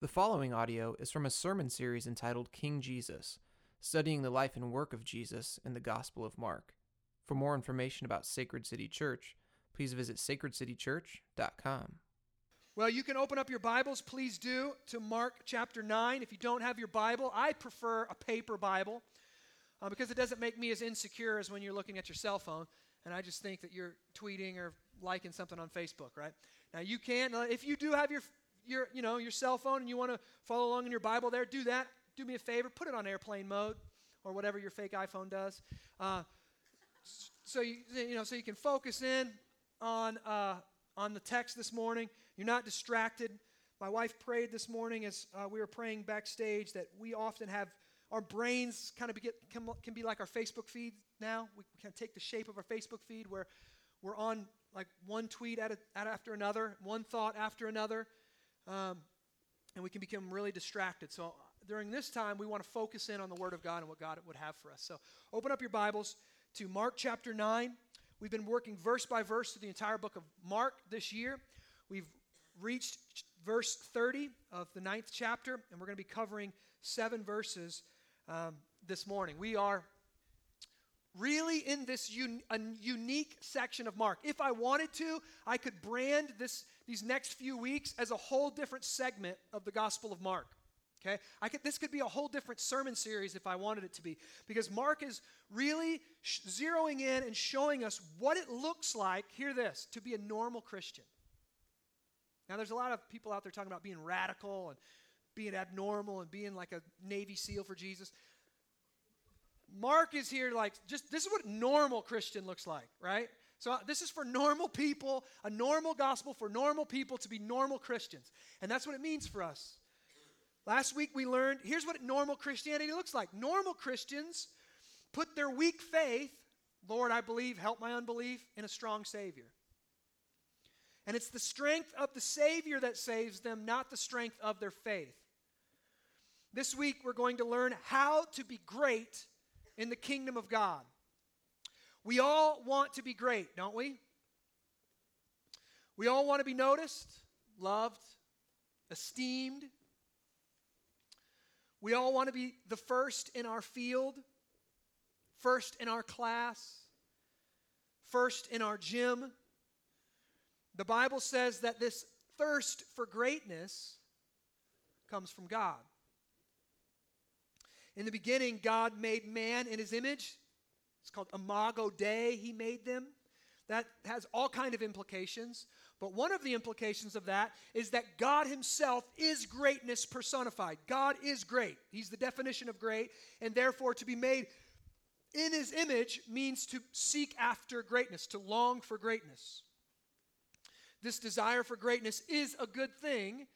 The following audio is from a sermon series entitled King Jesus, studying the life and work of Jesus in the Gospel of Mark. For more information about Sacred City Church, please visit sacredcitychurch.com. Well, you can open up your Bibles, please do, to Mark chapter 9. If you don't have your Bible, I prefer a paper Bible uh, because it doesn't make me as insecure as when you're looking at your cell phone and I just think that you're tweeting or liking something on Facebook, right? Now, you can, uh, if you do have your your, you know, your cell phone and you want to follow along in your Bible there, do that. Do me a favor, put it on airplane mode or whatever your fake iPhone does. Uh, so you, you know, so you can focus in on uh, on the text this morning. You're not distracted. My wife prayed this morning as uh, we were praying backstage that we often have our brains kind of get, can, can be like our Facebook feed now. We can take the shape of our Facebook feed where we're on like one tweet at a, at after another, one thought after another. Um, and we can become really distracted. So during this time, we want to focus in on the Word of God and what God would have for us. So open up your Bibles to Mark chapter 9. We've been working verse by verse through the entire book of Mark this year. We've reached verse 30 of the ninth chapter, and we're going to be covering seven verses um, this morning. We are really in this un- unique section of Mark. If I wanted to, I could brand this, these next few weeks as a whole different segment of the Gospel of Mark. Okay? I could, this could be a whole different sermon series if I wanted it to be, because Mark is really sh- zeroing in and showing us what it looks like, hear this, to be a normal Christian. Now, there's a lot of people out there talking about being radical and being abnormal and being like a Navy SEAL for Jesus. Mark is here like just this is what normal Christian looks like, right? So uh, this is for normal people, a normal gospel for normal people to be normal Christians. And that's what it means for us. Last week we learned here's what normal Christianity looks like. Normal Christians put their weak faith, Lord, I believe, help my unbelief, in a strong Savior. And it's the strength of the Savior that saves them, not the strength of their faith. This week we're going to learn how to be great in the kingdom of God. We all want to be great, don't we? We all want to be noticed, loved, esteemed. We all want to be the first in our field, first in our class, first in our gym. The Bible says that this thirst for greatness comes from God. In the beginning, God made man in his image. It's called imago Dei. He made them. That has all kind of implications. But one of the implications of that is that God himself is greatness personified. God is great. He's the definition of great, and therefore to be made in his image means to seek after greatness, to long for greatness. This desire for greatness is a good thing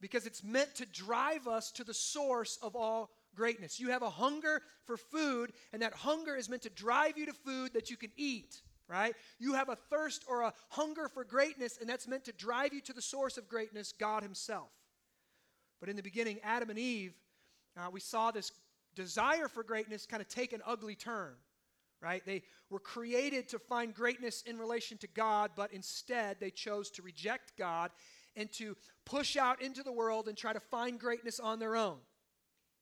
because it's meant to drive us to the source of all greatness. You have a hunger for food, and that hunger is meant to drive you to food that you can eat, right? You have a thirst or a hunger for greatness, and that's meant to drive you to the source of greatness, God Himself. But in the beginning, Adam and Eve, uh, we saw this desire for greatness kind of take an ugly turn, right? They were created to find greatness in relation to God, but instead they chose to reject God and to push out into the world and try to find greatness on their own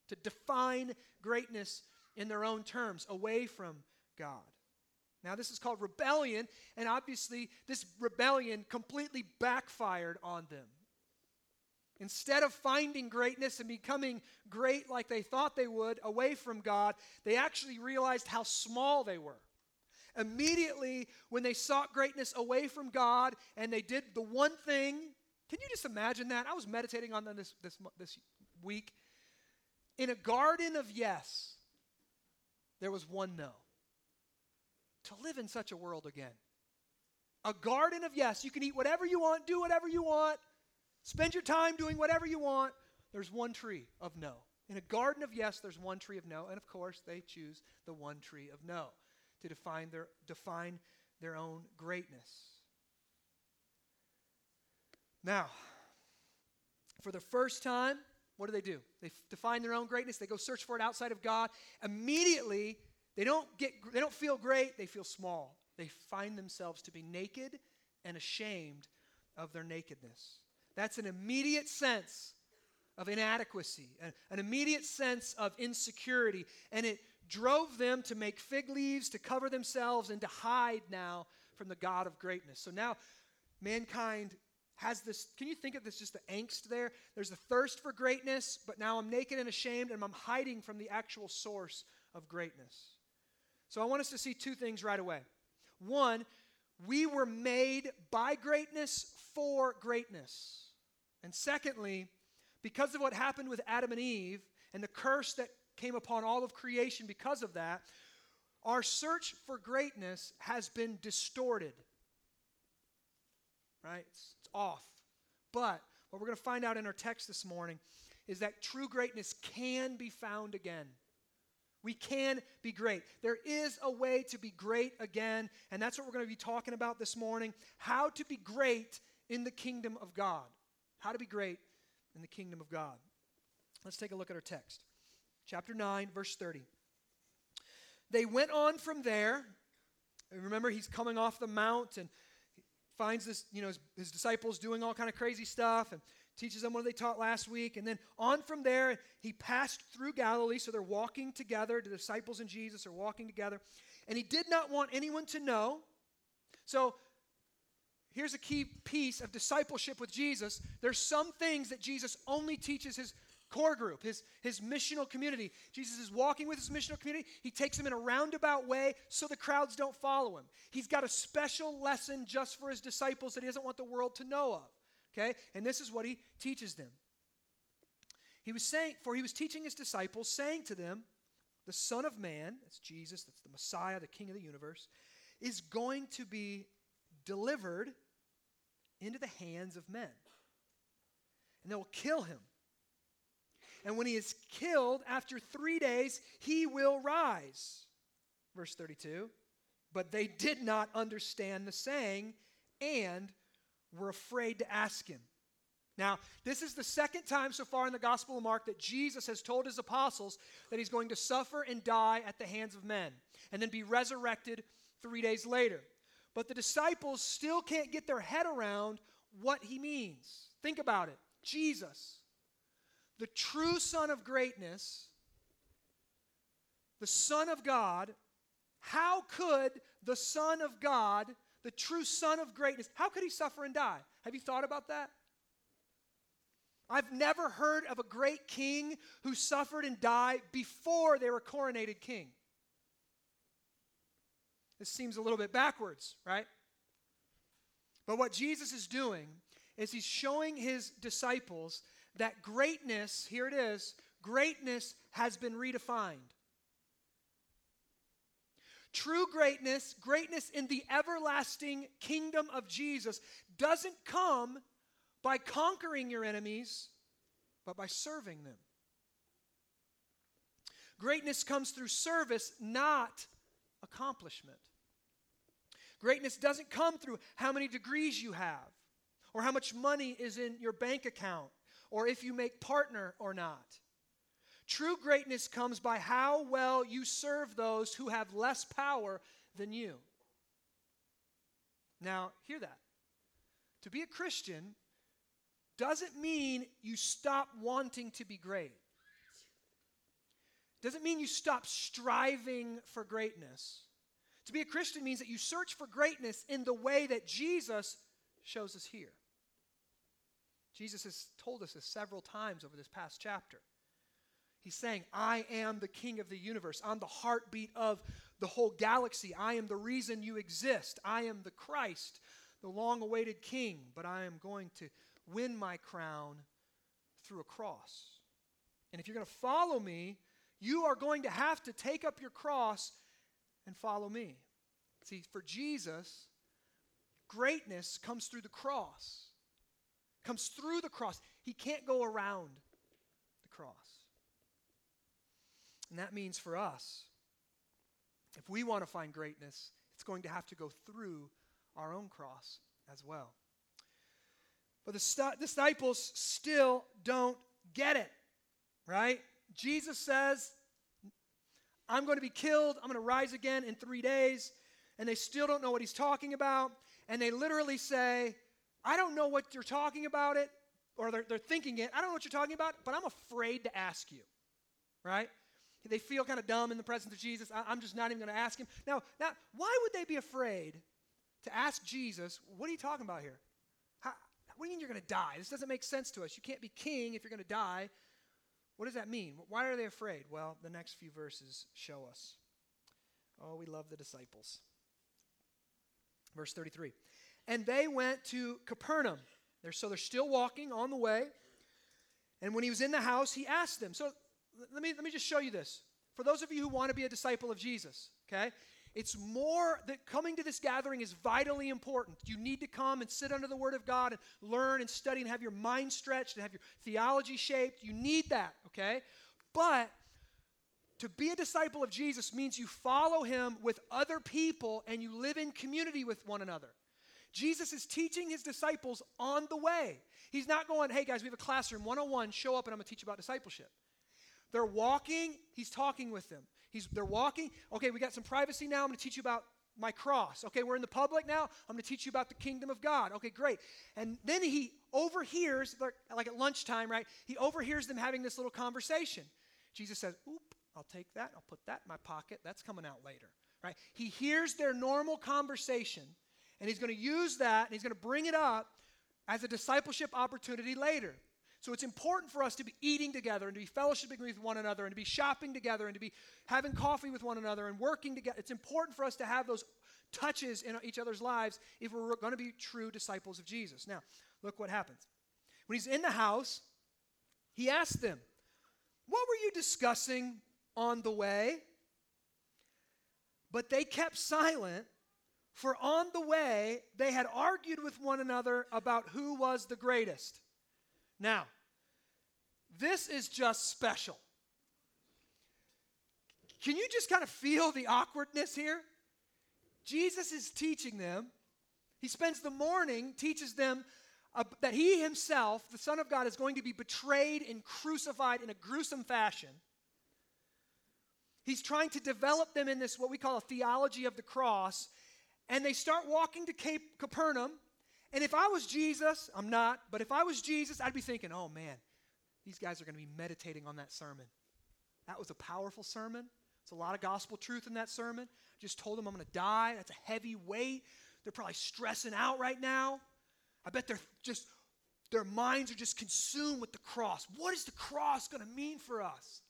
to define greatness in their own terms, away from God. Now, this is called rebellion, and obviously, this rebellion completely backfired on them. Instead of finding greatness and becoming great like they thought they would away from God, they actually realized how small they were. Immediately, when they sought greatness away from God and they did the one thing, can you just imagine that? I was meditating on this this, this week in a garden of yes, there was one no. To live in such a world again. A garden of yes. You can eat whatever you want, do whatever you want, spend your time doing whatever you want. There's one tree of no. In a garden of yes, there's one tree of no. And of course, they choose the one tree of no to define their, define their own greatness. Now, for the first time, what do they do? They define their own greatness. They go search for it outside of God. Immediately, they don't get they don't feel great, they feel small. They find themselves to be naked and ashamed of their nakedness. That's an immediate sense of inadequacy, an, an immediate sense of insecurity, and it drove them to make fig leaves to cover themselves and to hide now from the God of greatness. So now mankind has this can you think of this just the angst there? There's a thirst for greatness but now i'm naked and ashamed and i'm hiding from the actual source of greatness. So i want us to see two things right away. One we were made by greatness for greatness. And secondly because of what happened with adam and eve and the curse that came upon all of creation because of that our search for greatness has been distorted. Right? it's, off. But what we're going to find out in our text this morning is that true greatness can be found again. We can be great. There is a way to be great again, and that's what we're going to be talking about this morning how to be great in the kingdom of God. How to be great in the kingdom of God. Let's take a look at our text. Chapter 9, verse 30. They went on from there. Remember, he's coming off the mount, and finds this, you know, his, his, disciples doing all kind of crazy stuff and teaches them what they taught last week. And then on from there, he passed through Galilee. So they're walking together. The disciples and Jesus are walking together. And he did not want anyone to know. So here's a key piece of discipleship with Jesus. There's some things that Jesus only teaches his core group, his, his missional community. Jesus is walking with his missional community. He takes them in a roundabout way so the crowds don't follow him. He's got a special lesson just for his disciples that he doesn't want the world to know of. Okay? And this is what he teaches them. He was saying, for he was teaching his disciples, saying to them, the Son of Man, that's Jesus, that's the Messiah, the King of the universe, is going to be delivered into the hands of men. And they will kill him and when he is killed, after three days, he will rise. Verse 32. But they did not understand the saying and were afraid to ask him. Now, this is the second time so far in the Gospel of Mark that Jesus has told his apostles that he's going to suffer and die at the hands of men and then be resurrected three days later. But the disciples still can't get their head around what he means. Think about it Jesus, the true Son of greatness, the Son of God, how could the Son of God, the true Son of greatness, how could he suffer and die? Have you thought about that? I've never heard of a great king who suffered and died before they were coronated king. This seems a little bit backwards, right? But what Jesus is doing is he's showing his disciples that greatness, here it is, greatness has been redefined. True greatness, greatness in the everlasting kingdom of Jesus, doesn't come by conquering your enemies, but by serving them. Greatness comes through service, not accomplishment. Greatness doesn't come through how many degrees you have or how much money is in your bank account or if you make partner or not. True greatness comes by how well you serve those who have less power than you. Now, hear that. To be a Christian doesn't mean you stop wanting to be great. Doesn't mean you stop striving for greatness. To be a Christian means that you search for greatness in the way that Jesus shows us here. Jesus has told us this several times over this past chapter. He's saying, I am the king of the universe. I'm the heartbeat of the whole galaxy. I am the reason you exist. I am the Christ, the long awaited king, but I am going to win my crown through a cross. And if you're going to follow me, you are going to have to take up your cross and follow me. See, for Jesus, greatness comes through the cross comes through the cross. He can't go around the cross. And that means for us, if we want to find greatness, it's going to have to go through our own cross as well. But the st- disciples still don't get it, right? Jesus says, I'm going to be killed. I'm going to rise again in three days. And they still don't know what he's talking about. And they literally say, I don't know what you're talking about it. or they're, they're thinking it. I don't know what you're talking about, but I'm afraid to ask you, right? They feel kind of dumb in the presence of Jesus. I, am just not even going to ask him. Now, now, why would they be afraid to ask Jesus, what are you talking about here? How, what do you mean you're going to die? This doesn't make sense to us. You can't be king if you're going to die. What does that mean? Why are they afraid? Well, the next few verses show us. Oh, we love the disciples. Verse 33. And they went to Capernaum. They're, so they're still walking on the way. And when he was in the house, he asked them. So let me, let me just show you this. For those of you who want to be a disciple of Jesus, okay? It's more that coming to this gathering is vitally important. You need to come and sit under the Word of God and learn and study and have your mind stretched and have your theology shaped. You need that, okay? But to be a disciple of Jesus means you follow Him with other people and you live in community with one another. Jesus is teaching his disciples on the way. He's not going, hey guys, we have a classroom 101, show up and I'm going to teach you about discipleship. They're walking, he's talking with them. He's, they're walking. Okay, we got some privacy now. I'm going to teach you about my cross. Okay, we're in the public now. I'm going to teach you about the kingdom of God. Okay, great. And then he overhears, like at lunchtime, right? He overhears them having this little conversation. Jesus says, Oop, I'll take that. I'll put that in my pocket. That's coming out later, right? He hears their normal conversation, and he's going to use that, and he's going to bring it up as a discipleship opportunity later. So it's important for us to be eating together and to be fellowshipping with one another and to be shopping together and to be having coffee with one another and working together. It's important for us to have those touches in each other's lives if we're going to be true disciples of Jesus. Now, look what happens. When he's in the house, he asks them, What were you discussing on the way? But they kept silent, for on the way they had argued with one another about who was the greatest. Now, this is just special. Can you just kind of feel the awkwardness here? Jesus is teaching them. He spends the morning, teaches them uh, that he himself, the Son of God, is going to be betrayed and crucified in a gruesome fashion. He's trying to develop them in this, what we call a theology of the cross. And they start walking to Cape Capernaum. And if I was Jesus, I'm not, but if I was Jesus, I'd be thinking, oh man, these guys are going to be meditating on that sermon. That was a powerful sermon. It's a lot of gospel truth in that sermon. Just told them I'm going to die. That's a heavy weight. They're probably stressing out right now. I bet they're just, their minds are just consumed with the cross. What is the cross going to mean for us?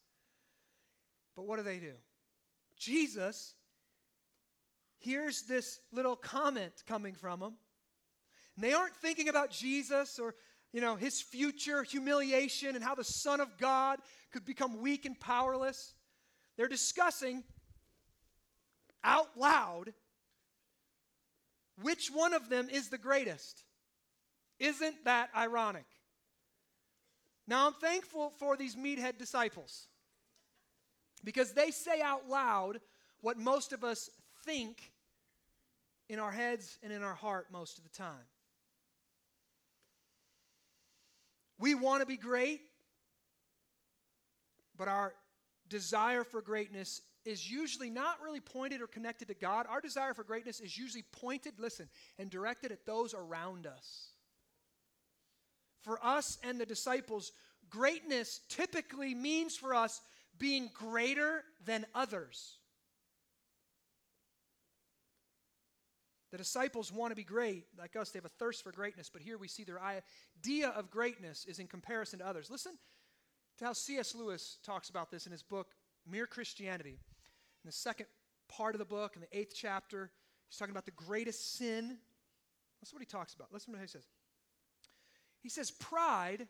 But what do they do? Jesus hears this little comment coming from them. And they aren't thinking about Jesus or you know, his future humiliation and how the Son of God could become weak and powerless. They're discussing out loud which one of them is the greatest. Isn't that ironic? Now, I'm thankful for these meathead disciples because they say out loud what most of us think in our heads and in our heart most of the time. We want to be great, but our desire for greatness is usually not really pointed or connected to God. Our desire for greatness is usually pointed, listen, and directed at those around us. For us and the disciples, greatness typically means for us being greater than others. The disciples want to be great. Like us, they have a thirst for greatness, but here we see their idea of greatness is in comparison to others. Listen to how C.S. Lewis talks about this in his book, Mere Christianity. In the second part of the book, in the eighth chapter, he's talking about the greatest sin. That's what he talks about. Listen to what he says. He says, Pride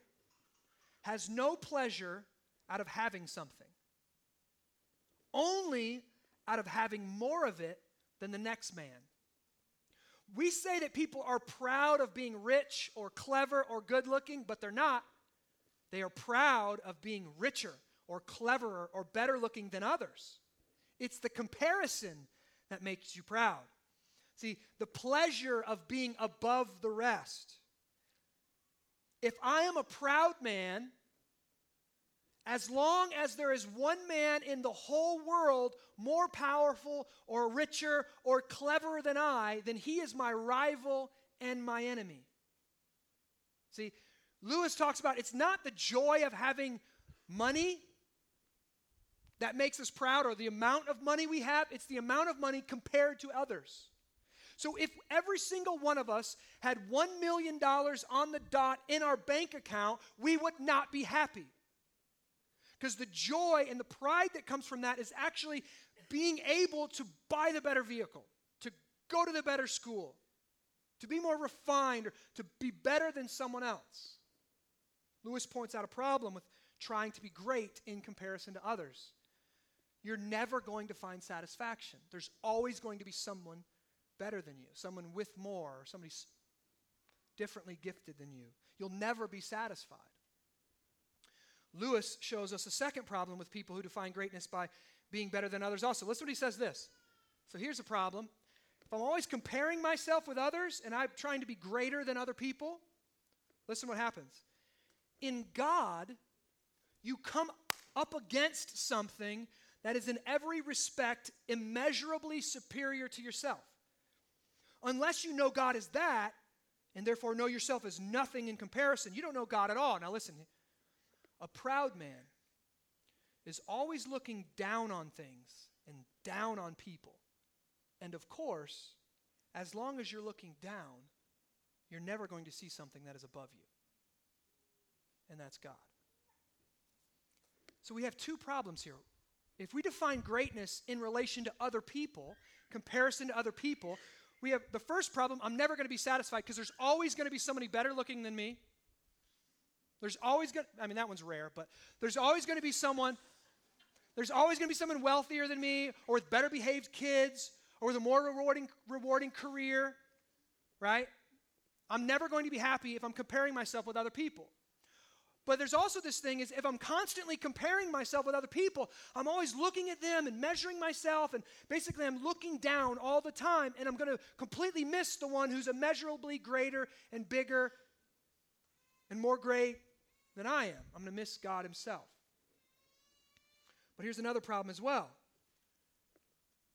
has no pleasure out of having something, only out of having more of it than the next man. We say that people are proud of being rich or clever or good looking, but they're not. They are proud of being richer or cleverer or better looking than others. It's the comparison that makes you proud. See, the pleasure of being above the rest. If I am a proud man, as long as there is one man in the whole world more powerful or richer or cleverer than I, then he is my rival and my enemy. See, Lewis talks about it's not the joy of having money that makes us proud or the amount of money we have, it's the amount of money compared to others. So if every single one of us had $1 million on the dot in our bank account, we would not be happy. Because the joy and the pride that comes from that is actually being able to buy the better vehicle, to go to the better school, to be more refined, or to be better than someone else. Lewis points out a problem with trying to be great in comparison to others. You're never going to find satisfaction. There's always going to be someone better than you, someone with more, or somebody differently gifted than you. You'll never be satisfied. Lewis shows us a second problem with people who define greatness by being better than others also. Listen what he says this. So here's a problem. If I'm always comparing myself with others and I'm trying to be greater than other people, listen what happens. In God, you come up against something that is in every respect immeasurably superior to yourself. Unless you know God as that, and therefore know yourself as nothing in comparison, you don't know God at all. Now, listen a proud man is always looking down on things and down on people. And of course, as long as you're looking down, you're never going to see something that is above you. And that's God. So we have two problems here. If we define greatness in relation to other people, comparison to other people, we have the first problem I'm never going to be satisfied because there's always going to be somebody better looking than me. There's always going to, I mean, that one's rare, but there's always going to be someone, there's always going to be someone wealthier than me or with better behaved kids or with a more rewarding, rewarding career, right? I'm never going to be happy if I'm comparing myself with other people. But there's also this thing is if I'm constantly comparing myself with other people, I'm always looking at them and measuring myself and basically I'm looking down all the time and I'm going to completely miss the one who's immeasurably greater and bigger and more great than I am. I'm going to miss God himself. But here's another problem as well.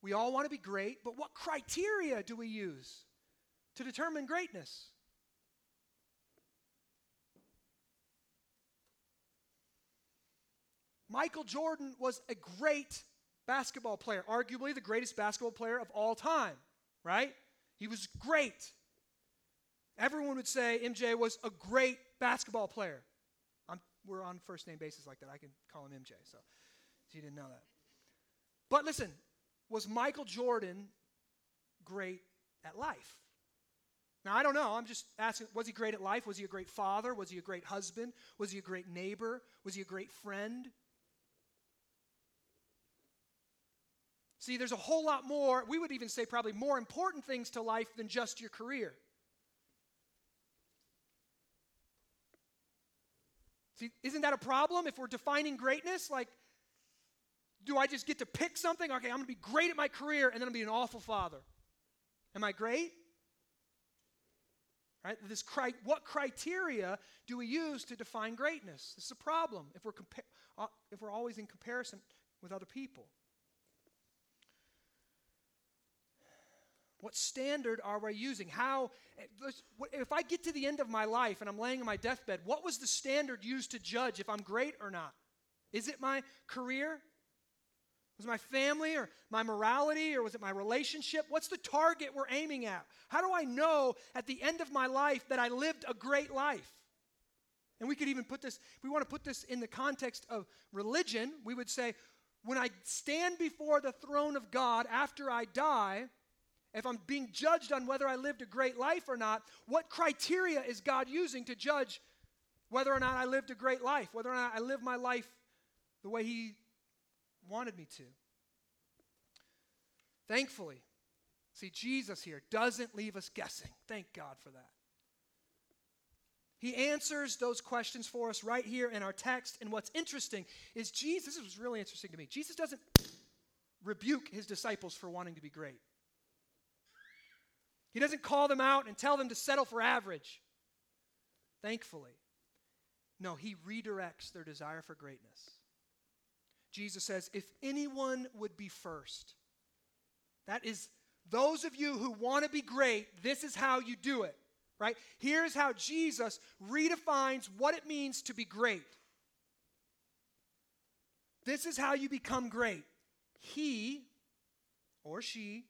We all want to be great, but what criteria do we use to determine greatness? Michael Jordan was a great basketball player, arguably the greatest basketball player of all time, right? He was great. Everyone would say MJ was a great basketball player. We're on first name basis like that. I can call him MJ, so, so you didn't know that. But listen, was Michael Jordan great at life? Now, I don't know. I'm just asking was he great at life? Was he a great father? Was he a great husband? Was he a great neighbor? Was he a great friend? See, there's a whole lot more, we would even say probably more important things to life than just your career. See, isn't that a problem if we're defining greatness? Like, do I just get to pick something? Okay, I'm going to be great at my career and then to be an awful father. Am I great? Right? This cri- what criteria do we use to define greatness? This is a problem if we're, compa- uh, if we're always in comparison with other people. What standard are we using? How, eh, if I get to the end of my life and I'm laying on my deathbed, what was the standard used to judge if I'm great or not? Is it my career? Was it my family or my morality or was it my relationship? What's the target we're aiming at? How do I know at the end of my life that I lived a great life? And we could even put this, if we want to put this in the context of religion, we would say, when I stand before the throne of God after I die, if I'm being judged on whether I lived a great life or not, what criteria is God using to judge whether or not I lived a great life, whether or not I lived my life the way He wanted me to? Thankfully, see, Jesus here doesn't leave us guessing. Thank God for that. He answers those questions for us right here in our text. And what's interesting is Jesus, this was really interesting to me. Jesus doesn't rebuke his disciples for wanting to be great. He doesn't call them out and tell them to settle for average. Thankfully. No, he redirects their desire for greatness. Jesus says, if anyone would be first, that is, those of you who want to be great, this is how you do it, right? Here's how Jesus redefines what it means to be great. This is how you become great. He or she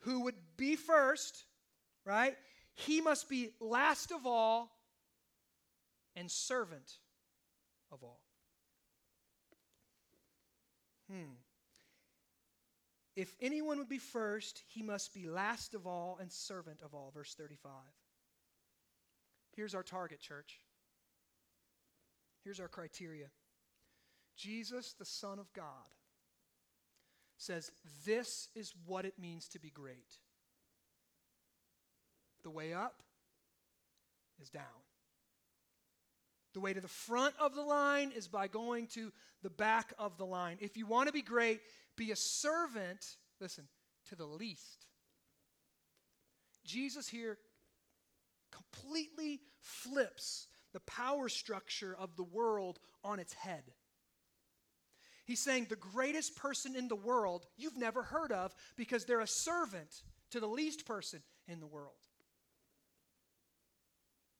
who would be first, right? He must be last of all and servant of all. Hmm. If anyone would be first, he must be last of all and servant of all. Verse 35. Here's our target, church. Here's our criteria Jesus, the Son of God, says, This is what it means to be great. The way up is down. The way to the front of the line is by going to the back of the line. If you want to be great, be a servant, listen, to the least. Jesus here completely flips the power structure of the world on its head. He's saying the greatest person in the world you've never heard of because they're a servant to the least person in the world.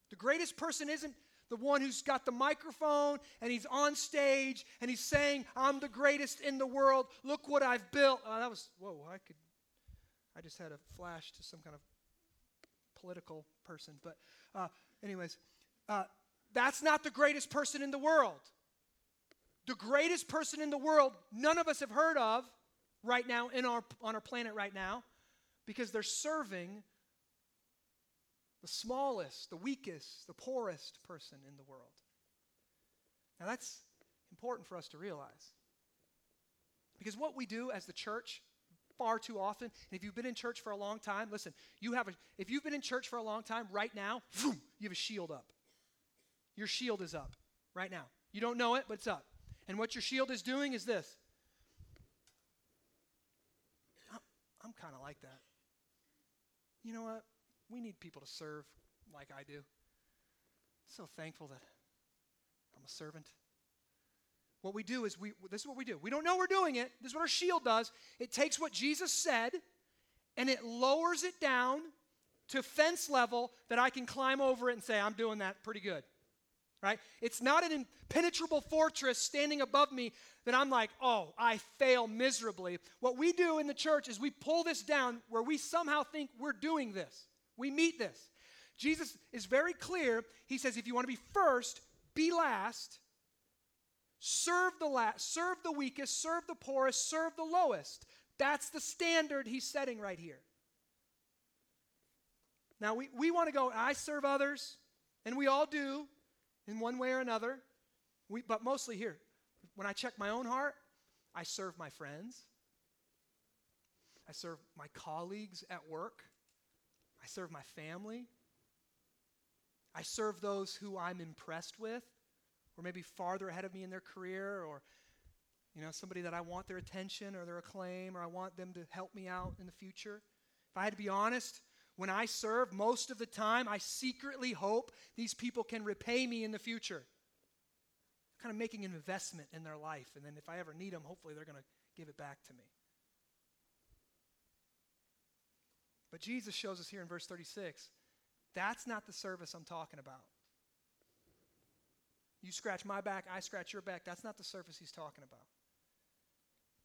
The greatest person isn't the one who's got the microphone and he's on stage and he's saying, I'm the greatest in the world. Look what I've built. Oh, that was, whoa, I could, I just had a flash to some kind of political person. But, uh, anyways, uh, that's not the greatest person in the world. The greatest person in the world, none of us have heard of right now in our, on our planet right now because they're serving the smallest, the weakest, the poorest person in the world. Now, that's important for us to realize. Because what we do as the church far too often, and if you've been in church for a long time, listen, you have a, if you've been in church for a long time, right now, you have a shield up. Your shield is up right now. You don't know it, but it's up. And what your shield is doing is this. I'm, kind of like that. You know what? We need people to serve like I do. So thankful that I'm a servant. What we do is we this is what we do. We don't know we're doing it. This is what our shield does. It takes what Jesus said and it lowers it down to fence level that I can climb over it and say I'm doing that pretty good. Right? It's not an impenetrable fortress standing above me that I'm like, "Oh, I fail miserably." What we do in the church is we pull this down where we somehow think we're doing this. We meet this. Jesus is very clear. He says, if you want to be first, be last. Serve the last, serve the weakest, serve the poorest, serve the lowest. That's the standard he's setting right here. Now, we, we want to go, I serve others, and we all do in one way or another. We, but mostly here, when I check my own heart, I serve my friends, I serve my colleagues at work, I serve my family. I serve those who I'm impressed with, or maybe farther ahead of me in their career, or you know, somebody that I want their attention or their acclaim, or I want them to help me out in the future. If I had to be honest, when I serve, most of the time, I secretly hope these people can repay me in the future. Kind of making an investment in their life, and then if I ever need them, hopefully they're going to give it back to me. But Jesus shows us here in verse 36 that's not the service I'm talking about. You scratch my back, I scratch your back. That's not the service he's talking about.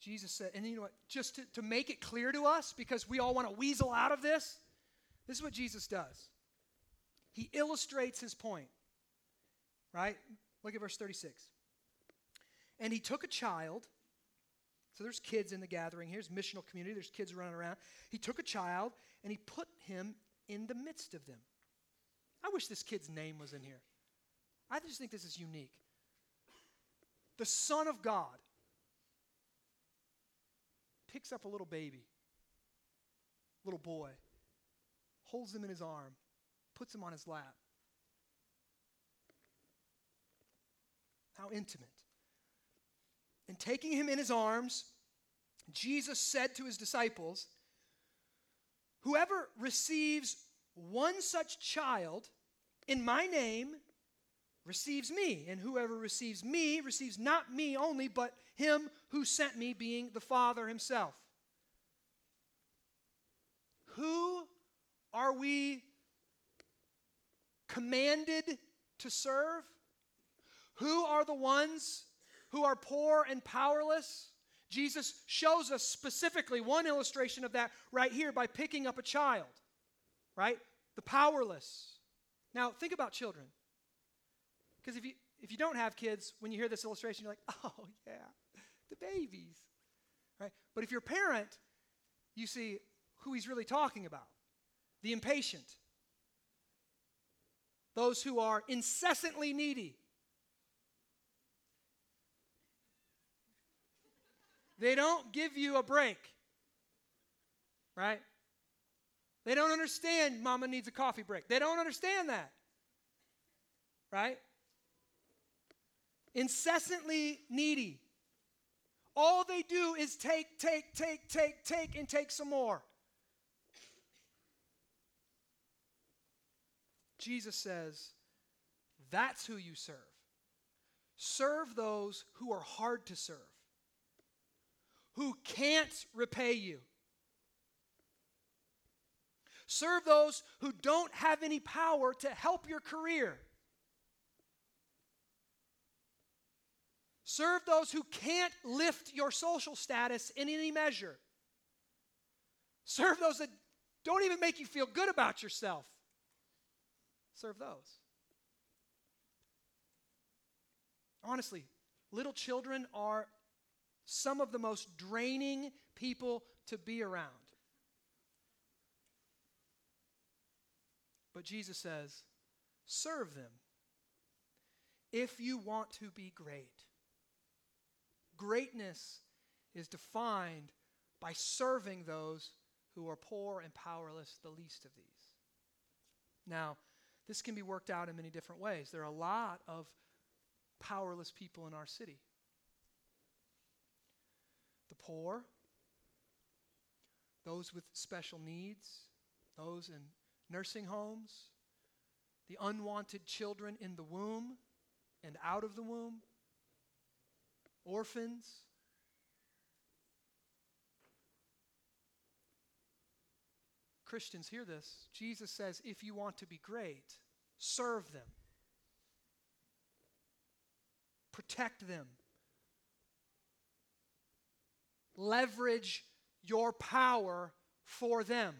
Jesus said, and you know what? Just to, to make it clear to us, because we all want to weasel out of this, this is what Jesus does. He illustrates his point. Right? Look at verse 36. And he took a child. So there's kids in the gathering. Here's missional community. There's kids running around. He took a child and he put him in the midst of them. I wish this kid's name was in here. I just think this is unique. The Son of God picks up a little baby, little boy, holds him in his arm, puts him on his lap. How intimate. And taking him in his arms, Jesus said to his disciples, Whoever receives one such child in my name receives me, and whoever receives me receives not me only, but him who sent me, being the Father himself. Who are we commanded to serve? Who are the ones who are poor and powerless? Jesus shows us specifically one illustration of that right here by picking up a child, right? The powerless. Now, think about children. Because if you, if you don't have kids, when you hear this illustration, you're like, oh, yeah, the babies, right? But if you're a parent, you see who he's really talking about the impatient, those who are incessantly needy. They don't give you a break, right? They don't understand mama needs a coffee break. They don't understand that, right? Incessantly needy. All they do is take, take, take, take, take, and take some more. Jesus says, that's who you serve. Serve those who are hard to serve, who can't repay you. Serve those who don't have any power to help your career. Serve those who can't lift your social status in any measure. Serve those that don't even make you feel good about yourself serve those. Honestly, little children are some of the most draining people to be around. But Jesus says, serve them if you want to be great. Greatness is defined by serving those who are poor and powerless, the least of these. Now, this can be worked out in many different ways. There are a lot of powerless people in our city the poor, those with special needs, those in nursing homes, the unwanted children in the womb and out of the womb, orphans. Christians, hear this. Jesus says, if you want to be great, serve them, protect them, leverage your power for them.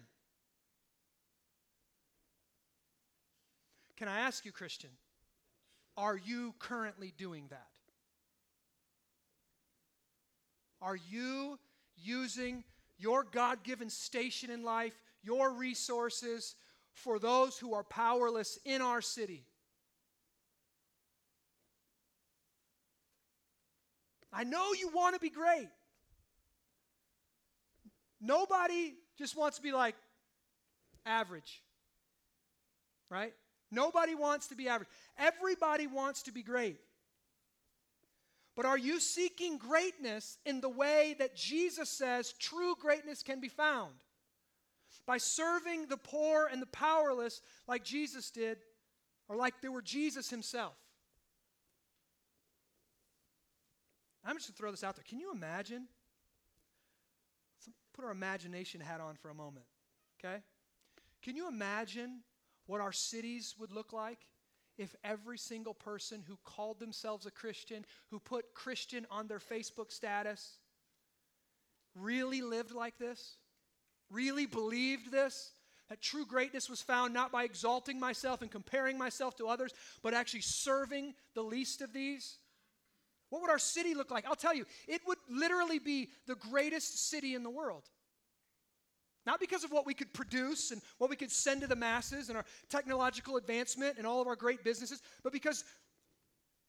Can I ask you, Christian, are you currently doing that? Are you using your God given station in life your resources for those who are powerless in our city. I know you want to be great. Nobody just wants to be like average, right? Nobody wants to be average. Everybody wants to be great. But are you seeking greatness in the way that Jesus says true greatness can be found? By serving the poor and the powerless like Jesus did, or like they were Jesus himself. I'm just going to throw this out there. Can you imagine? Let's put our imagination hat on for a moment, okay? Can you imagine what our cities would look like if every single person who called themselves a Christian, who put Christian on their Facebook status, really lived like this? Really believed this, that true greatness was found not by exalting myself and comparing myself to others, but actually serving the least of these, what would our city look like? I'll tell you, it would literally be the greatest city in the world. Not because of what we could produce and what we could send to the masses and our technological advancement and all of our great businesses, but because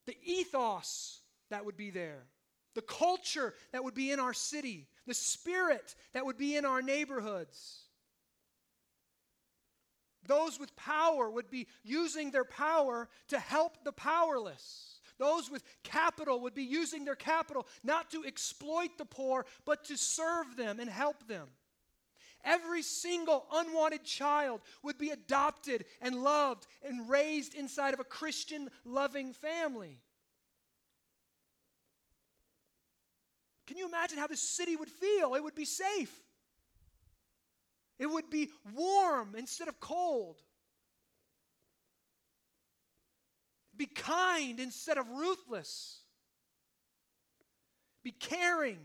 the ethos that would be there, the culture that would be in our city, the spirit that would be in our neighborhoods. Those with power would be using their power to help the powerless. Those with capital would be using their capital not to exploit the poor, but to serve them and help them. Every single unwanted child would be adopted and loved and raised inside of a Christian loving family. Can you imagine how this city would feel? It would be safe. It would be warm instead of cold. Be kind instead of ruthless. Be caring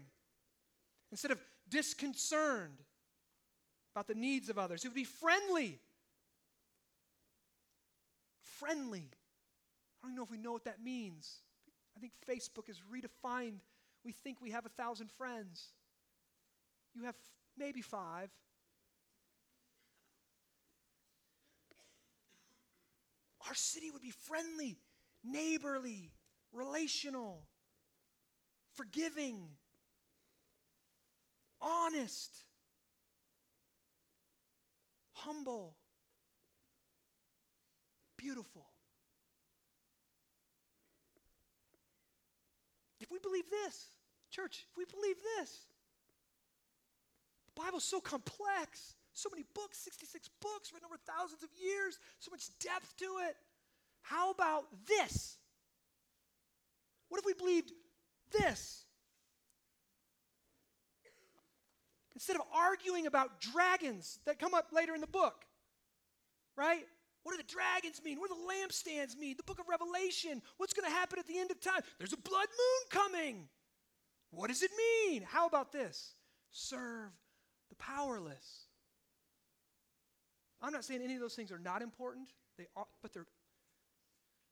instead of disconcerted about the needs of others. It would be friendly. Friendly. I don't even know if we know what that means. I think Facebook has redefined. We think we have a thousand friends. You have maybe five. Our city would be friendly, neighborly, relational, forgiving, honest, humble, beautiful. If we believe this, church, if we believe this, the Bible's so complex. So many books, 66 books written over thousands of years, so much depth to it. How about this? What if we believed this? Instead of arguing about dragons that come up later in the book, right? What do the dragons mean? What do the lampstands mean? The book of Revelation. What's going to happen at the end of time? There's a blood moon coming. What does it mean? How about this? Serve the powerless. I'm not saying any of those things are not important, they are, but they're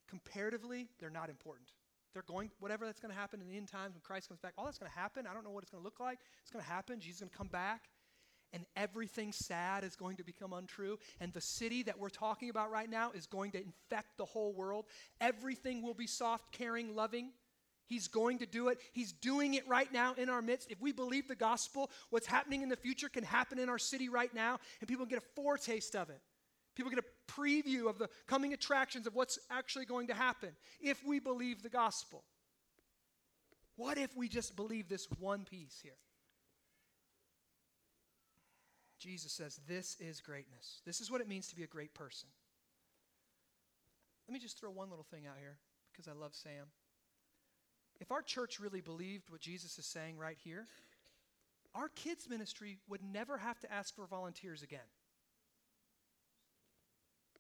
comparatively, they're not important. They're going, whatever that's going to happen in the end times when Christ comes back, all that's going to happen. I don't know what it's going to look like. It's going to happen. Jesus is going to come back, and everything sad is going to become untrue. And the city that we're talking about right now is going to infect the whole world. Everything will be soft, caring, loving. He's going to do it. He's doing it right now in our midst. If we believe the gospel, what's happening in the future can happen in our city right now, and people get a foretaste of it. People get a preview of the coming attractions of what's actually going to happen if we believe the gospel. What if we just believe this one piece here? Jesus says, This is greatness. This is what it means to be a great person. Let me just throw one little thing out here because I love Sam. If our church really believed what Jesus is saying right here, our kids' ministry would never have to ask for volunteers again.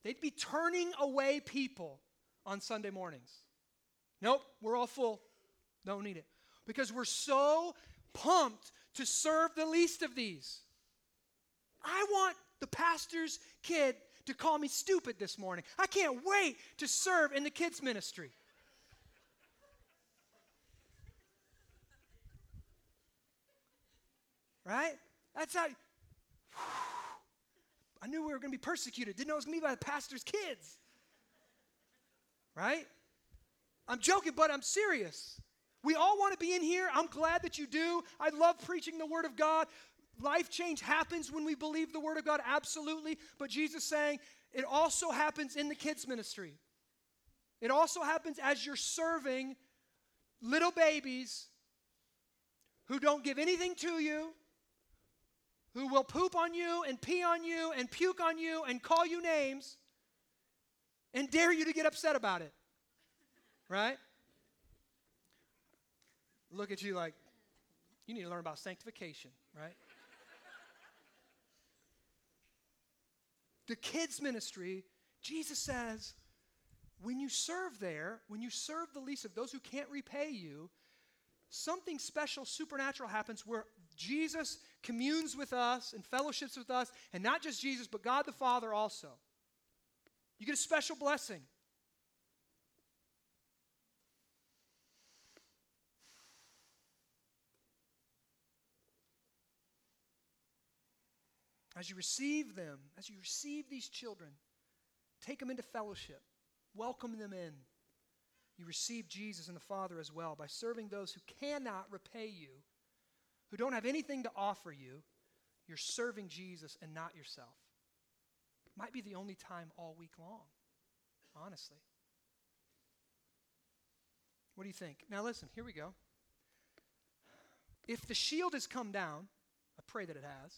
They'd be turning away people on Sunday mornings. Nope, we're all full. Don't need it. Because we're so pumped to serve the least of these. I want the pastor's kid to call me stupid this morning. I can't wait to serve in the kids' ministry. Right? That's how. I knew we were going to be persecuted. Didn't know it was going to be by the pastor's kids. Right? I'm joking, but I'm serious. We all want to be in here. I'm glad that you do. I love preaching the Word of God. Life change happens when we believe the Word of God, absolutely. But Jesus saying it also happens in the kids' ministry. It also happens as you're serving little babies who don't give anything to you, who will poop on you and pee on you and puke on you and call you names and dare you to get upset about it. Right? Look at you like, you need to learn about sanctification, right? The kids' ministry, Jesus says, when you serve there, when you serve the least of those who can't repay you, something special, supernatural happens where Jesus communes with us and fellowships with us, and not just Jesus, but God the Father also. You get a special blessing. As you receive them, as you receive these children, take them into fellowship, welcome them in. You receive Jesus and the Father as well by serving those who cannot repay you who don't have anything to offer you, you're serving Jesus and not yourself. Might be the only time all week long, honestly. What do you think? Now, listen, here we go. If the shield has come down, I pray that it has,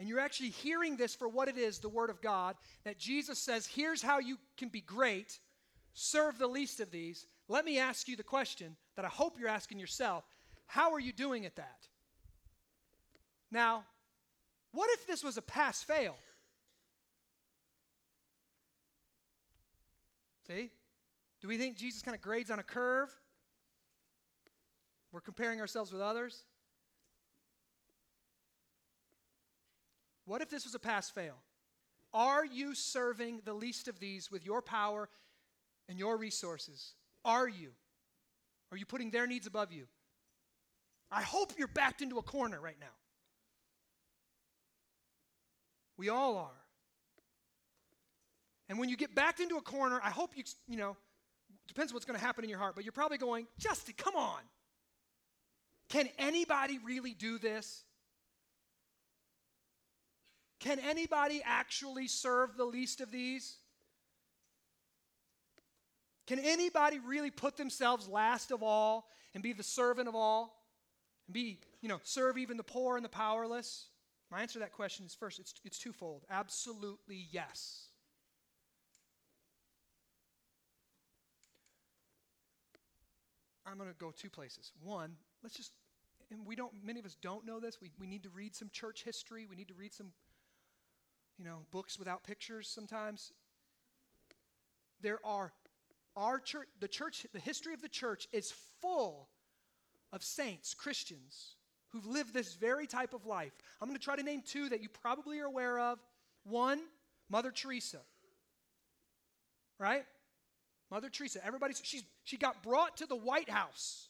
and you're actually hearing this for what it is the Word of God, that Jesus says, here's how you can be great, serve the least of these. Let me ask you the question that I hope you're asking yourself how are you doing at that? Now, what if this was a pass fail? See? Do we think Jesus kind of grades on a curve? We're comparing ourselves with others? What if this was a pass fail? Are you serving the least of these with your power and your resources? Are you? Are you putting their needs above you? I hope you're backed into a corner right now. We all are. And when you get backed into a corner, I hope you, you know, depends what's going to happen in your heart, but you're probably going, Justin, come on. Can anybody really do this? Can anybody actually serve the least of these? Can anybody really put themselves last of all and be the servant of all? And be, you know, serve even the poor and the powerless? My answer to that question is first, it's, it's twofold. Absolutely yes. I'm going to go two places. One, let's just, and we don't, many of us don't know this. We, we need to read some church history. We need to read some, you know, books without pictures sometimes. There are, our church, the church, the history of the church is full of saints, Christians, who've lived this very type of life. I'm going to try to name two that you probably are aware of. One, Mother Teresa. Right? Mother Teresa. Everybody, she's, she got brought to the White House.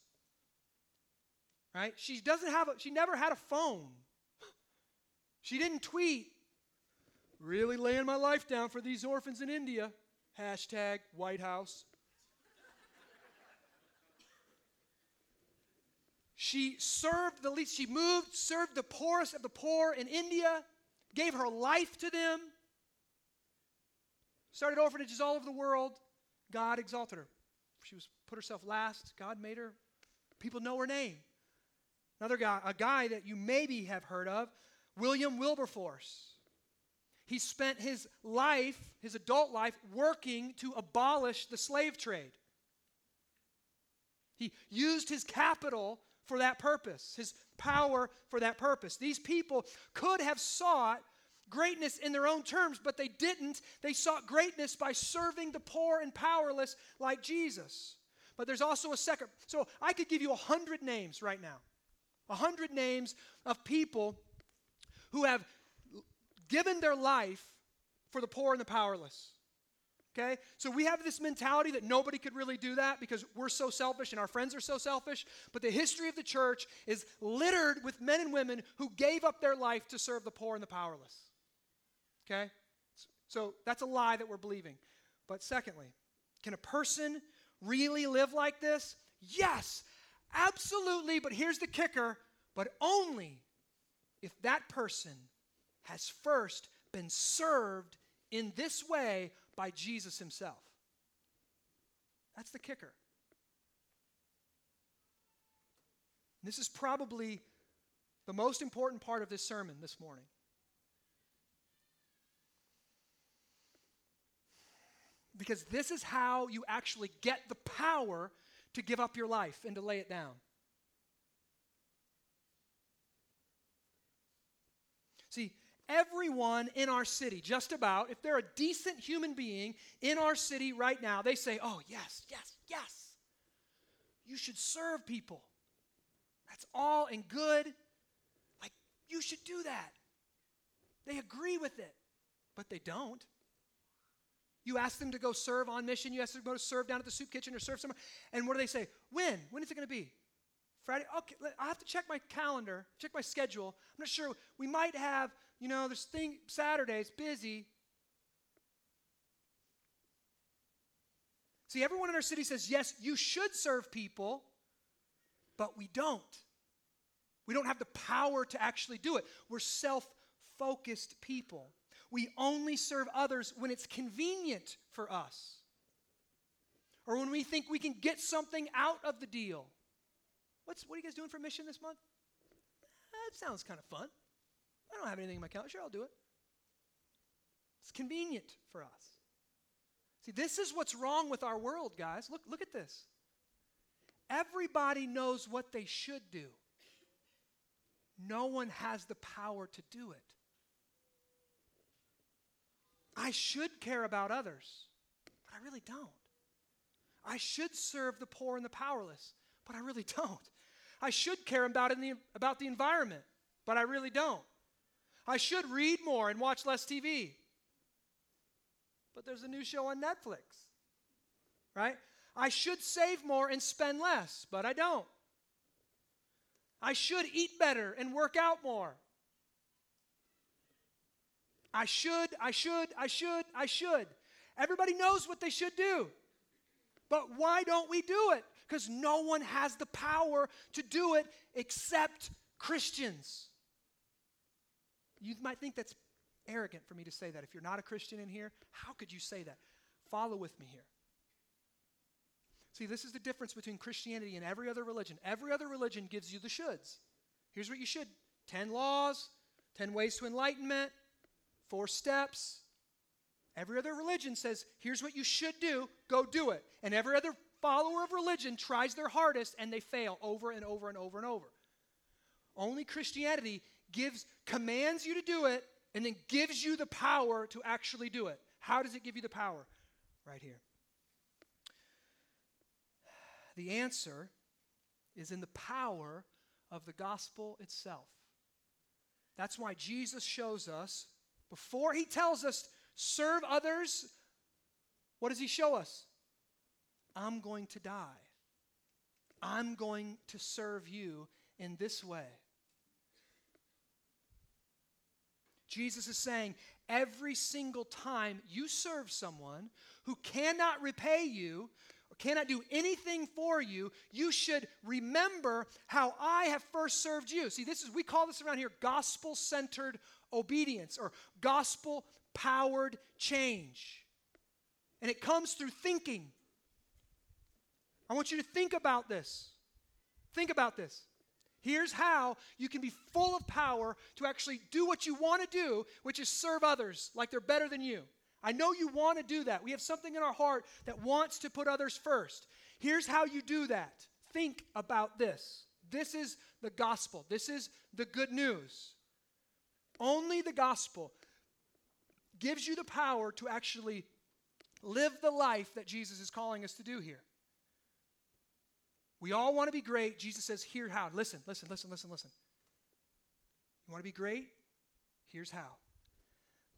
Right? She doesn't have a, she never had a phone. She didn't tweet, really laying my life down for these orphans in India. Hashtag White House. She served the least. She moved, served the poorest of the poor in India, gave her life to them, started orphanages all over the world. God exalted her. She was put herself last. God made her. People know her name. Another guy, a guy that you maybe have heard of, William Wilberforce. He spent his life, his adult life, working to abolish the slave trade. He used his capital for that purpose, his power for that purpose. These people could have sought greatness in their own terms, but they didn't. They sought greatness by serving the poor and powerless like Jesus. But there's also a second. So I could give you a hundred names right now. A hundred names of people who have given their life for the poor and the powerless. Okay? So we have this mentality that nobody could really do that because we're so selfish and our friends are so selfish. But the history of the church is littered with men and women who gave up their life to serve the poor and the powerless. Okay? So that's a lie that we're believing. But secondly, can a person really live like this? Yes, absolutely. But here's the kicker but only if that person has first been served in this way by Jesus himself. That's the kicker. This is probably the most important part of this sermon this morning. Because this is how you actually get the power to give up your life and to lay it down. See, everyone in our city, just about, if they're a decent human being in our city right now, they say, oh, yes, yes, yes. You should serve people. That's all and good. Like, you should do that. They agree with it, but they don't. You ask them to go serve on mission, you ask them to go serve down at the soup kitchen or serve somewhere, and what do they say? When? When is it going to be? Friday? Okay, I have to check my calendar, check my schedule. I'm not sure. We might have you know, there's thing Saturday's busy. See, everyone in our city says, yes, you should serve people, but we don't. We don't have the power to actually do it. We're self focused people. We only serve others when it's convenient for us or when we think we can get something out of the deal. What's, what are you guys doing for mission this month? That sounds kind of fun. I don't have anything in my calendar. Sure, I'll do it. It's convenient for us. See, this is what's wrong with our world, guys. Look, look at this. Everybody knows what they should do. No one has the power to do it. I should care about others, but I really don't. I should serve the poor and the powerless, but I really don't. I should care about, the, about the environment, but I really don't. I should read more and watch less TV, but there's a new show on Netflix, right? I should save more and spend less, but I don't. I should eat better and work out more. I should, I should, I should, I should. Everybody knows what they should do. But why don't we do it? Because no one has the power to do it except Christians. You might think that's arrogant for me to say that. If you're not a Christian in here, how could you say that? Follow with me here. See, this is the difference between Christianity and every other religion. Every other religion gives you the shoulds. Here's what you should 10 laws, 10 ways to enlightenment, four steps. Every other religion says, here's what you should do, go do it. And every other follower of religion tries their hardest and they fail over and over and over and over. Only Christianity gives commands you to do it and then gives you the power to actually do it. How does it give you the power? Right here. The answer is in the power of the gospel itself. That's why Jesus shows us, before he tells us, serve others, what does he show us? I'm going to die. I'm going to serve you in this way. Jesus is saying every single time you serve someone who cannot repay you, or cannot do anything for you, you should remember how I have first served you. See, this is, we call this around here gospel centered obedience or gospel powered change. And it comes through thinking. I want you to think about this. Think about this. Here's how you can be full of power to actually do what you want to do, which is serve others like they're better than you. I know you want to do that. We have something in our heart that wants to put others first. Here's how you do that. Think about this. This is the gospel. This is the good news. Only the gospel gives you the power to actually live the life that Jesus is calling us to do here. We all want to be great. Jesus says, Here how. Listen, listen, listen, listen, listen. You want to be great? Here's how.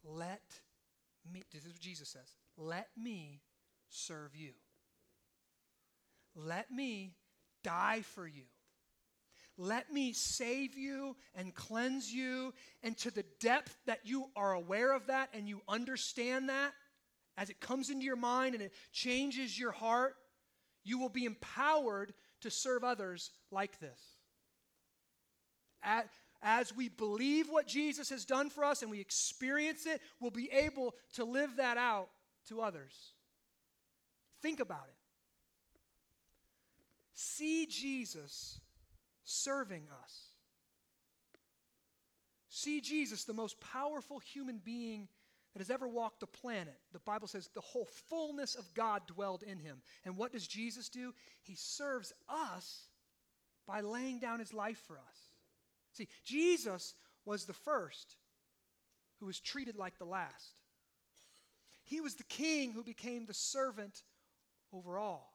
Let me, this is what Jesus says, let me serve you. Let me die for you. Let me save you and cleanse you. And to the depth that you are aware of that and you understand that, as it comes into your mind and it changes your heart, you will be empowered to serve others like this. As we believe what Jesus has done for us and we experience it, we'll be able to live that out to others. Think about it. See Jesus serving us. See Jesus, the most powerful human being that has ever walked the planet. The Bible says the whole fullness of God dwelled in him. And what does Jesus do? He serves us by laying down his life for us. See, Jesus was the first who was treated like the last. He was the king who became the servant over all.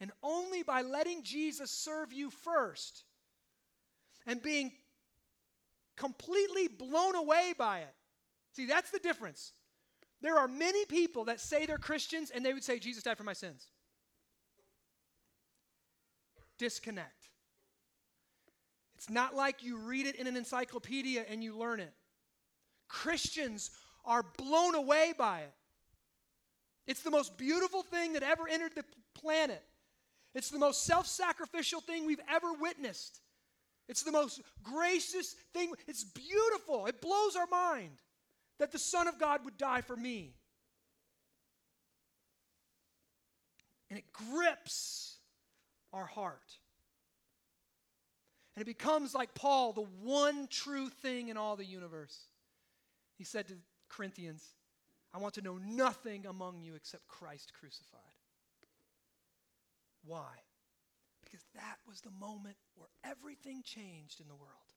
And only by letting Jesus serve you first and being completely blown away by it See, that's the difference. There are many people that say they're Christians and they would say, Jesus died for my sins. Disconnect. It's not like you read it in an encyclopedia and you learn it. Christians are blown away by it. It's the most beautiful thing that ever entered the planet. It's the most self sacrificial thing we've ever witnessed. It's the most gracious thing. It's beautiful. It blows our mind that the Son of God would die for me. And it grips our heart. And it becomes like Paul, the one true thing in all the universe. He said to Corinthians, I want to know nothing among you except Christ crucified. Why? Because that was the moment where everything changed in the world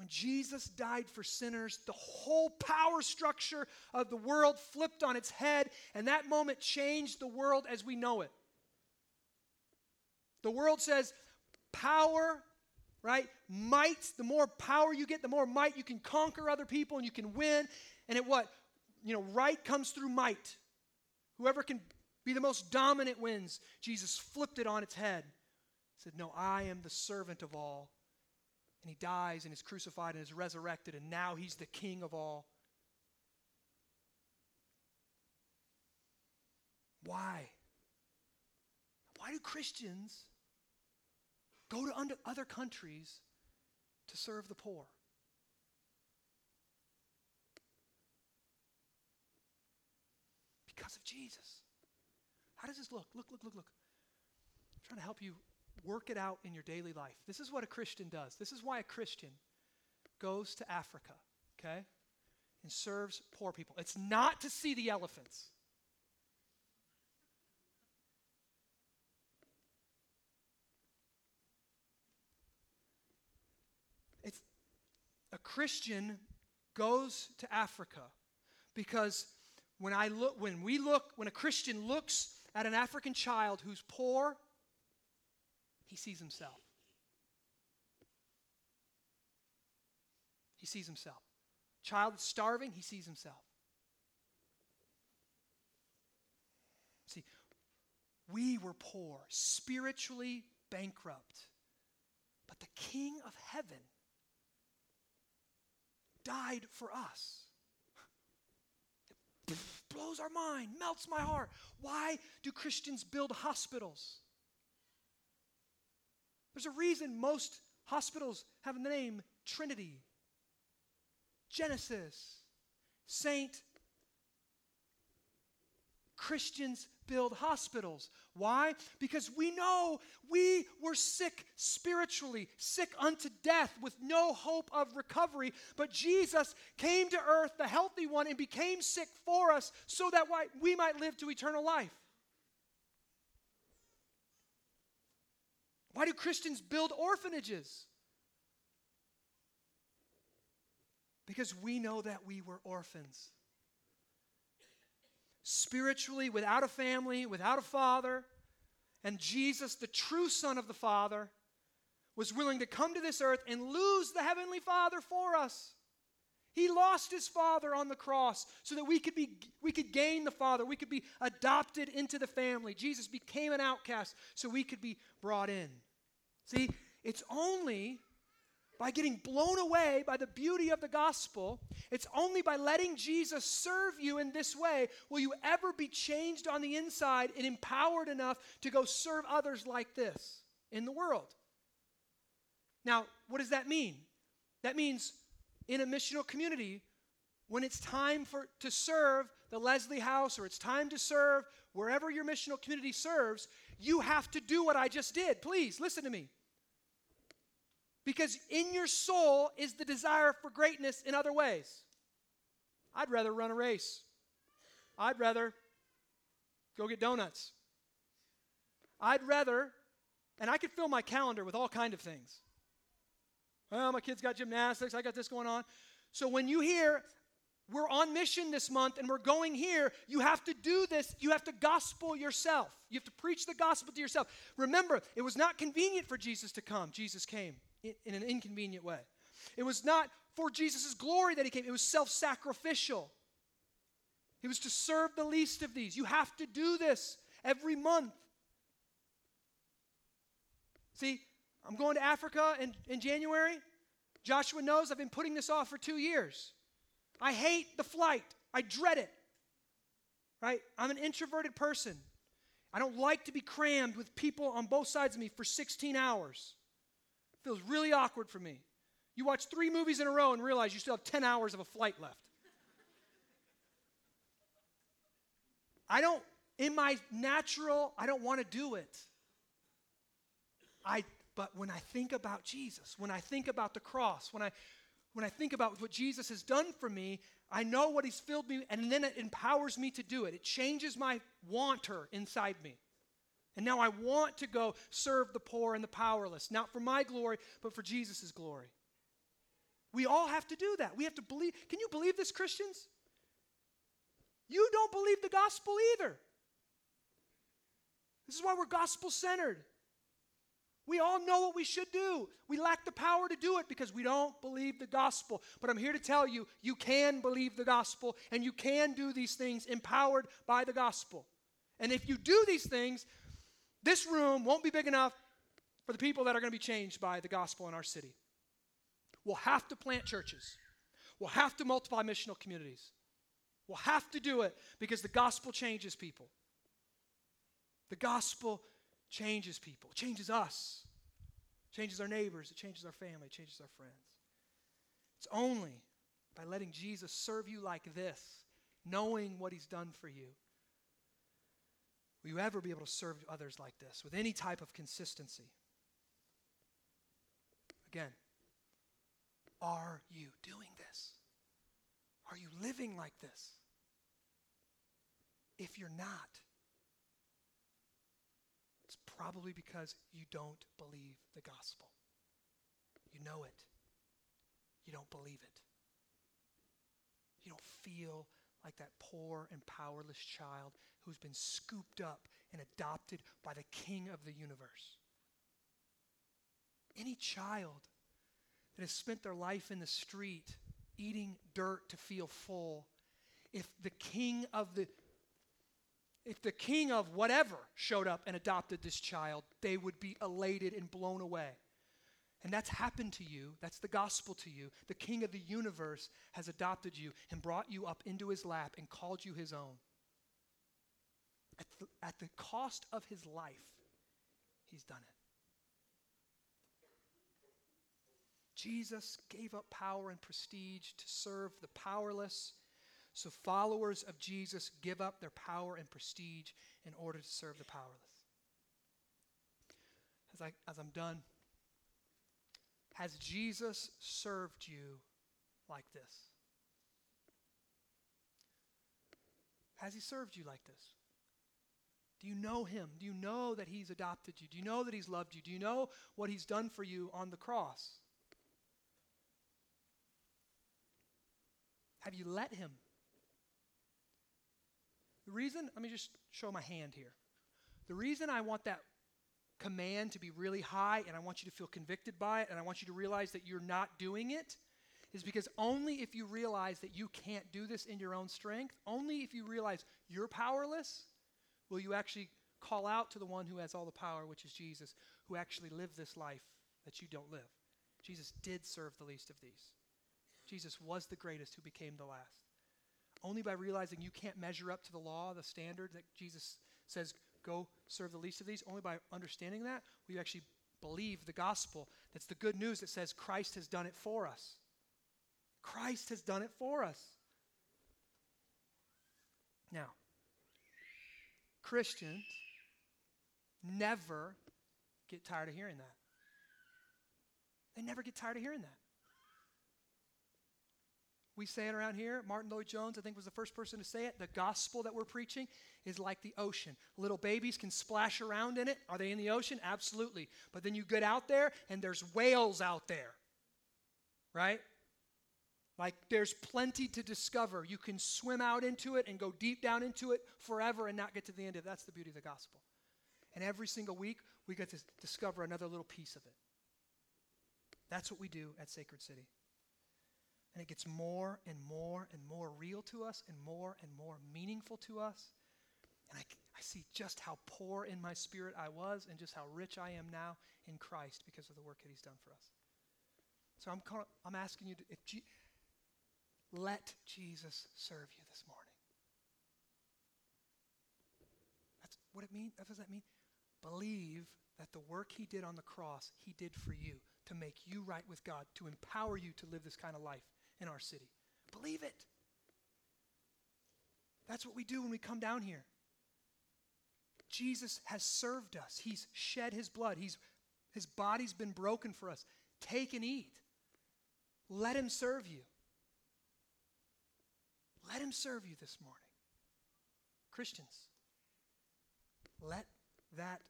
When Jesus died for sinners, the whole power structure of the world flipped on its head, and that moment changed the world as we know it. The world says power, right? Might, the more power you get, the more might you can conquer other people and you can win. And it what? You know, right comes through might. Whoever can be the most dominant wins. Jesus flipped it on its head. Said, No, I am the servant of all and he dies and is crucified and is resurrected, and now he's the king of all. Why? Why do Christians go to other countries to serve the poor? Because of Jesus. How does this look? Look, look, look, look. I'm trying to help you Work it out in your daily life. This is what a Christian does. This is why a Christian goes to Africa, okay, and serves poor people. It's not to see the elephants. It's a Christian goes to Africa because when I look when we look when a Christian looks at an African child who's poor he sees himself. He sees himself. Child starving, he sees himself. See, we were poor, spiritually bankrupt. But the King of heaven died for us. It blows our mind, melts my heart. Why do Christians build hospitals? There's a reason most hospitals have the name Trinity, Genesis, Saint. Christians build hospitals. Why? Because we know we were sick spiritually, sick unto death with no hope of recovery. But Jesus came to earth, the healthy one, and became sick for us so that we might live to eternal life. Why do Christians build orphanages? Because we know that we were orphans. Spiritually, without a family, without a father, and Jesus, the true Son of the Father, was willing to come to this earth and lose the Heavenly Father for us. He lost his father on the cross so that we could, be, we could gain the father. We could be adopted into the family. Jesus became an outcast so we could be brought in. See, it's only by getting blown away by the beauty of the gospel, it's only by letting Jesus serve you in this way will you ever be changed on the inside and empowered enough to go serve others like this in the world. Now, what does that mean? That means in a missional community, when it's time for to serve the Leslie House or it's time to serve wherever your missional community serves, you have to do what I just did. Please listen to me. Because in your soul is the desire for greatness in other ways. I'd rather run a race. I'd rather go get donuts. I'd rather, and I could fill my calendar with all kind of things. Well, my kids got gymnastics, I got this going on. So when you hear we're on mission this month and we're going here, you have to do this. You have to gospel yourself. You have to preach the gospel to yourself. Remember, it was not convenient for Jesus to come. Jesus came in, in an inconvenient way. It was not for Jesus' glory that he came, it was self sacrificial. He was to serve the least of these. You have to do this every month. See, I'm going to Africa in, in January. Joshua knows I've been putting this off for two years. I hate the flight, I dread it. Right? I'm an introverted person. I don't like to be crammed with people on both sides of me for 16 hours. It Feels really awkward for me. You watch three movies in a row and realize you still have 10 hours of a flight left. I don't, in my natural, I don't want to do it. I, but when I think about Jesus, when I think about the cross, when I, when I think about what Jesus has done for me, I know what he's filled me, and then it empowers me to do it. It changes my wanter inside me. And now I want to go serve the poor and the powerless, not for my glory, but for Jesus' glory. We all have to do that. We have to believe. Can you believe this, Christians? You don't believe the gospel either. This is why we're gospel centered. We all know what we should do. We lack the power to do it because we don't believe the gospel. But I'm here to tell you, you can believe the gospel and you can do these things empowered by the gospel. And if you do these things, this room won't be big enough for the people that are going to be changed by the gospel in our city. We'll have to plant churches. We'll have to multiply missional communities. We'll have to do it because the gospel changes people. The gospel changes people, changes us, changes our neighbors, it changes our family, it changes our friends. It's only by letting Jesus serve you like this, knowing what he's done for you, will you ever be able to serve others like this with any type of consistency. Again, are you doing this? Are you living like this? If you're not, probably because you don't believe the gospel. You know it, you don't believe it. You don't feel like that poor and powerless child who's been scooped up and adopted by the king of the universe. Any child that has spent their life in the street eating dirt to feel full, if the king of the if the king of whatever showed up and adopted this child, they would be elated and blown away. And that's happened to you. That's the gospel to you. The king of the universe has adopted you and brought you up into his lap and called you his own. At the, at the cost of his life, he's done it. Jesus gave up power and prestige to serve the powerless. So, followers of Jesus give up their power and prestige in order to serve the powerless. As, I, as I'm done, has Jesus served you like this? Has he served you like this? Do you know him? Do you know that he's adopted you? Do you know that he's loved you? Do you know what he's done for you on the cross? Have you let Him? The reason, let me just show my hand here. The reason I want that command to be really high and I want you to feel convicted by it and I want you to realize that you're not doing it is because only if you realize that you can't do this in your own strength, only if you realize you're powerless, will you actually call out to the one who has all the power, which is Jesus, who actually lived this life that you don't live. Jesus did serve the least of these. Jesus was the greatest who became the last. Only by realizing you can't measure up to the law, the standard that Jesus says, go serve the least of these, only by understanding that, will you actually believe the gospel. That's the good news that says Christ has done it for us. Christ has done it for us. Now, Christians never get tired of hearing that. They never get tired of hearing that. We say it around here. Martyn Lloyd-Jones, I think, was the first person to say it. The gospel that we're preaching is like the ocean. Little babies can splash around in it. Are they in the ocean? Absolutely. But then you get out there and there's whales out there, right? Like there's plenty to discover. You can swim out into it and go deep down into it forever and not get to the end of it. That's the beauty of the gospel. And every single week, we get to discover another little piece of it. That's what we do at Sacred City. And it gets more and more and more real to us and more and more meaningful to us. And I, I see just how poor in my spirit I was and just how rich I am now in Christ because of the work that He's done for us. So I'm, call, I'm asking you to if let Jesus serve you this morning. That's what it means. What does that mean? Believe that the work He did on the cross, He did for you to make you right with God, to empower you to live this kind of life in our city. Believe it. That's what we do when we come down here. Jesus has served us. He's shed his blood. He's, his body's been broken for us. Take and eat. Let him serve you. Let him serve you this morning. Christians, let that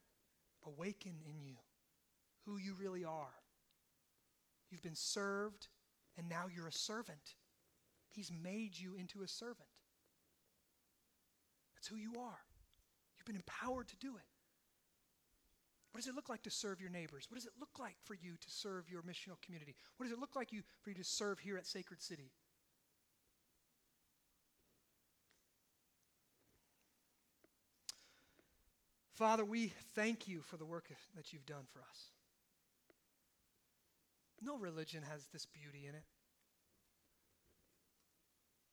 awaken in you who you really are. You've been served and now you're a servant. He's made you into a servant. That's who you are. You've been empowered to do it. What does it look like to serve your neighbors? What does it look like for you to serve your missional community? What does it look like you, for you to serve here at Sacred City? Father, we thank you for the work that you've done for us. No religion has this beauty in it.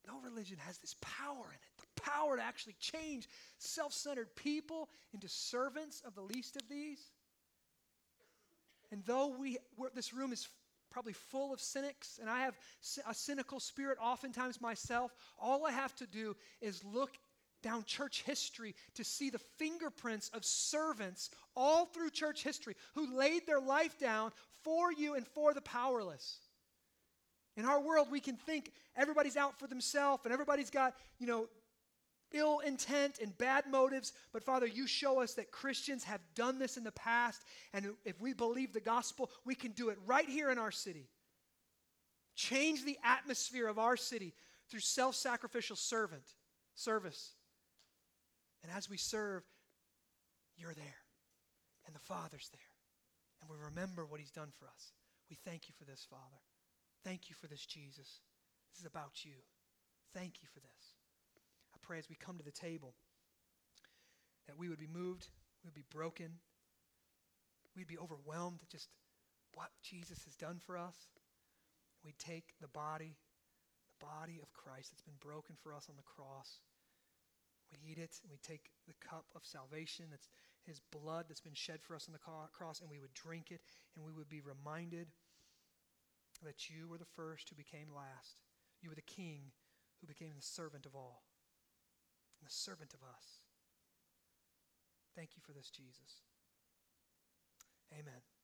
No religion has this power in it the power to actually change self centered people into servants of the least of these. And though we, this room is probably full of cynics, and I have a cynical spirit oftentimes myself, all I have to do is look down church history to see the fingerprints of servants all through church history who laid their life down for you and for the powerless. In our world, we can think everybody's out for themselves and everybody's got, you know, ill intent and bad motives. But Father, you show us that Christians have done this in the past. And if we believe the gospel, we can do it right here in our city. Change the atmosphere of our city through self sacrificial servant service. And as we serve, you're there, and the Father's there. And we remember what He's done for us. We thank you for this, Father. Thank you for this, Jesus. This is about you. Thank you for this. I pray as we come to the table that we would be moved, we would be broken, we'd be overwhelmed at just what Jesus has done for us. We'd take the body, the body of Christ that's been broken for us on the cross. We eat it, and we take the cup of salvation that's his blood that's been shed for us on the cross, and we would drink it, and we would be reminded that you were the first who became last. You were the king who became the servant of all, and the servant of us. Thank you for this, Jesus. Amen.